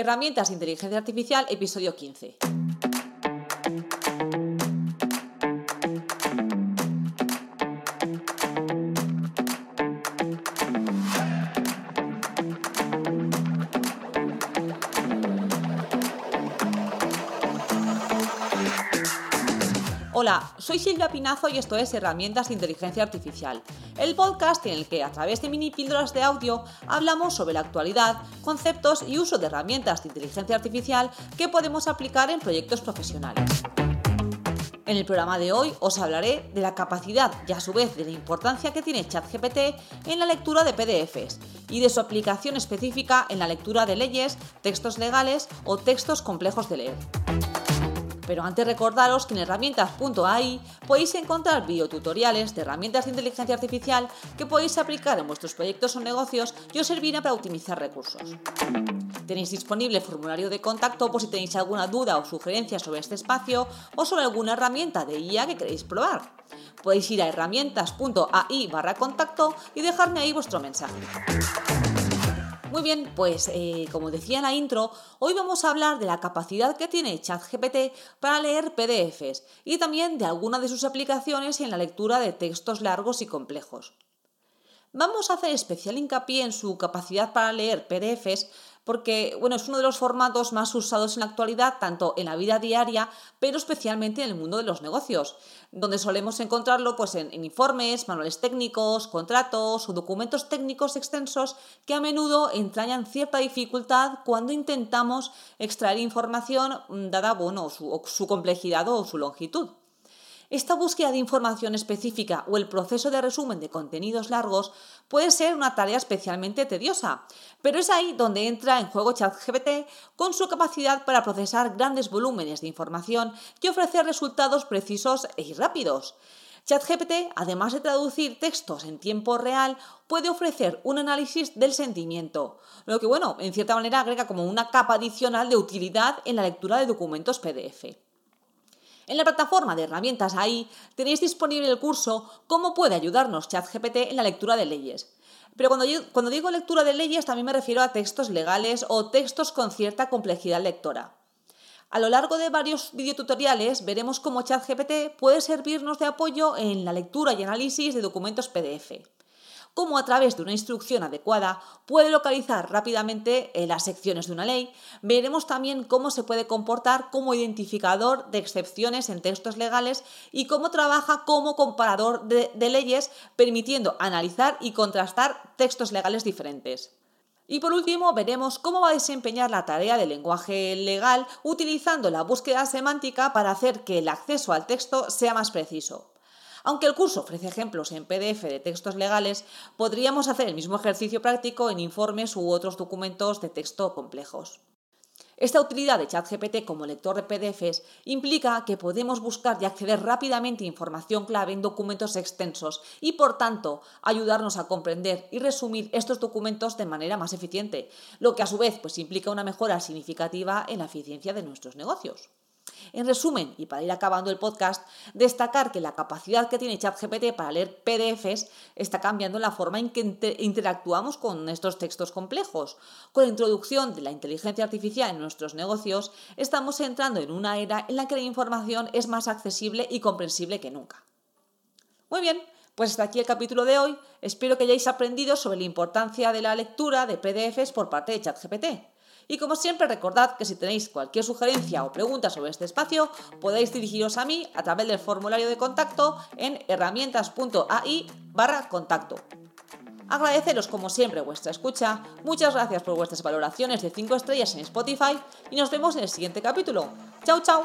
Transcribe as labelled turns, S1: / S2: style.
S1: Herramientas de Inteligencia Artificial, episodio 15. Hola, soy Silvia Pinazo y esto es Herramientas de Inteligencia Artificial, el podcast en el que a través de mini píldoras de audio hablamos sobre la actualidad, conceptos y uso de herramientas de inteligencia artificial que podemos aplicar en proyectos profesionales. En el programa de hoy os hablaré de la capacidad y a su vez de la importancia que tiene ChatGPT en la lectura de PDFs y de su aplicación específica en la lectura de leyes, textos legales o textos complejos de leer. Pero antes recordaros que en herramientas.ai podéis encontrar videotutoriales de herramientas de inteligencia artificial que podéis aplicar en vuestros proyectos o negocios y os servirán para optimizar recursos. Tenéis disponible formulario de contacto por si tenéis alguna duda o sugerencia sobre este espacio o sobre alguna herramienta de IA que queréis probar. Podéis ir a herramientas.ai barra contacto y dejarme ahí vuestro mensaje. Muy bien, pues eh, como decía en la intro, hoy vamos a hablar de la capacidad que tiene ChatGPT para leer PDFs y también de algunas de sus aplicaciones en la lectura de textos largos y complejos. Vamos a hacer especial hincapié en su capacidad para leer PDFs porque bueno, es uno de los formatos más usados en la actualidad, tanto en la vida diaria, pero especialmente en el mundo de los negocios, donde solemos encontrarlo pues, en, en informes, manuales técnicos, contratos o documentos técnicos extensos que a menudo entrañan cierta dificultad cuando intentamos extraer información mm, dada bueno, su complejidad o su longitud. Esta búsqueda de información específica o el proceso de resumen de contenidos largos puede ser una tarea especialmente tediosa, pero es ahí donde entra en juego ChatGPT con su capacidad para procesar grandes volúmenes de información y ofrecer resultados precisos y rápidos. ChatGPT, además de traducir textos en tiempo real, puede ofrecer un análisis del sentimiento, lo que, bueno, en cierta manera agrega como una capa adicional de utilidad en la lectura de documentos PDF. En la plataforma de herramientas AI tenéis disponible el curso Cómo puede ayudarnos ChatGPT en la lectura de leyes. Pero cuando, digo lectura de leyes también me refiero a textos legales o textos con cierta complejidad lectora. A lo largo de varios videotutoriales veremos cómo ChatGPT puede servirnos de apoyo en la lectura y análisis de documentos PDF cómo a través de una instrucción adecuada puede localizar rápidamente eh, las secciones de una ley. Veremos también cómo se puede comportar como identificador de excepciones en textos legales y cómo trabaja como comparador de, leyes, permitiendo analizar y contrastar textos legales diferentes. Y por último, veremos cómo va a desempeñar la tarea de lenguaje legal utilizando la búsqueda semántica para hacer que el acceso al texto sea más preciso. Aunque el curso ofrece ejemplos en PDF de textos legales, podríamos hacer el mismo ejercicio práctico en informes u otros documentos de texto complejos. Esta utilidad de ChatGPT como lector de PDFs implica que podemos buscar y acceder rápidamente a información clave en documentos extensos y, por tanto, ayudarnos a comprender y resumir estos documentos de manera más eficiente, lo que a su vez pues, implica una mejora significativa en la eficiencia de nuestros negocios. En resumen, y para ir acabando el podcast, destacar que la capacidad que tiene ChatGPT para leer PDFs está cambiando la forma en que interactuamos con estos textos complejos. Con la introducción de la inteligencia artificial en nuestros negocios, estamos entrando en una era en la que la información es más accesible y comprensible que nunca. Muy bien, pues hasta aquí el capítulo de hoy. Espero que hayáis aprendido sobre la importancia de la lectura de PDFs por parte de ChatGPT. Y como siempre, recordad que si tenéis cualquier sugerencia o pregunta sobre este espacio, podéis dirigiros a mí a través del formulario de contacto en herramientas.ai barra contacto. Agradeceros como siempre vuestra escucha, muchas gracias por vuestras valoraciones de 5 estrellas en Spotify y nos vemos en el siguiente capítulo. ¡Chao, chao!